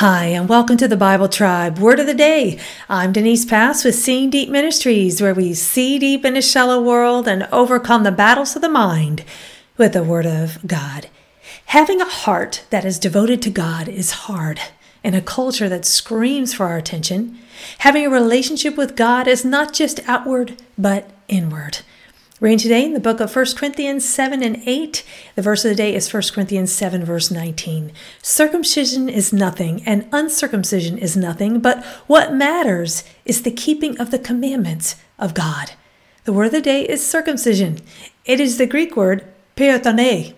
Hi, and welcome to the Bible Tribe Word of the Day. I'm Denise Pass with Seeing Deep Ministries, where we see deep in a shallow world and overcome the battles of the mind with the Word of God. Having a heart that is devoted to God is hard in a culture that screams for our attention. Having a relationship with God is not just outward, but inward. Reading today in the book of 1 Corinthians 7 and 8. The verse of the day is 1 Corinthians 7, verse 19. Circumcision is nothing, and uncircumcision is nothing, but what matters is the keeping of the commandments of God. The word of the day is circumcision. It is the Greek word peritome.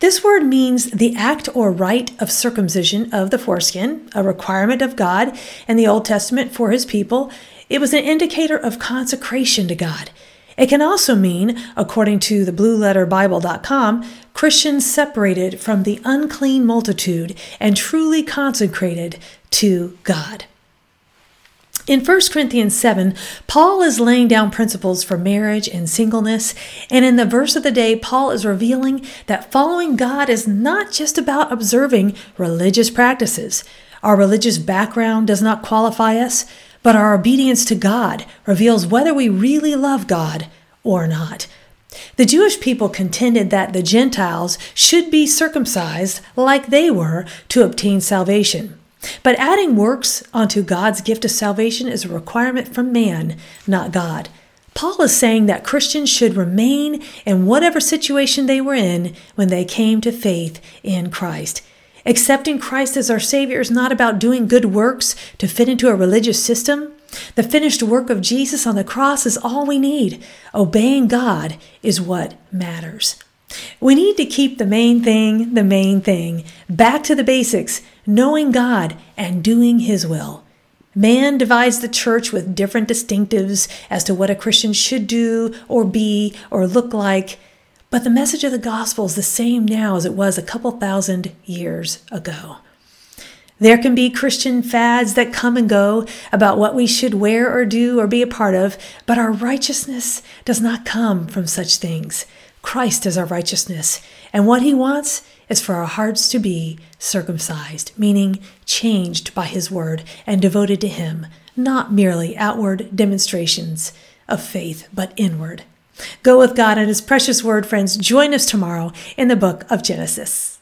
This word means the act or rite of circumcision of the foreskin, a requirement of God in the Old Testament for his people. It was an indicator of consecration to God. It can also mean, according to the blueletterbible.com, Christians separated from the unclean multitude and truly consecrated to God. In 1 Corinthians 7, Paul is laying down principles for marriage and singleness, and in the verse of the day, Paul is revealing that following God is not just about observing religious practices. Our religious background does not qualify us, but our obedience to God reveals whether we really love God or not. The Jewish people contended that the Gentiles should be circumcised like they were to obtain salvation. But adding works onto God's gift of salvation is a requirement from man, not God. Paul is saying that Christians should remain in whatever situation they were in when they came to faith in Christ. Accepting Christ as our Savior is not about doing good works to fit into a religious system. The finished work of Jesus on the cross is all we need. Obeying God is what matters. We need to keep the main thing the main thing, back to the basics, knowing God and doing His will. Man divides the church with different distinctives as to what a Christian should do or be or look like. But the message of the gospel is the same now as it was a couple thousand years ago. There can be Christian fads that come and go about what we should wear or do or be a part of, but our righteousness does not come from such things. Christ is our righteousness, and what he wants is for our hearts to be circumcised, meaning changed by his word and devoted to him, not merely outward demonstrations of faith, but inward. Go with God and His precious word, friends. Join us tomorrow in the book of Genesis.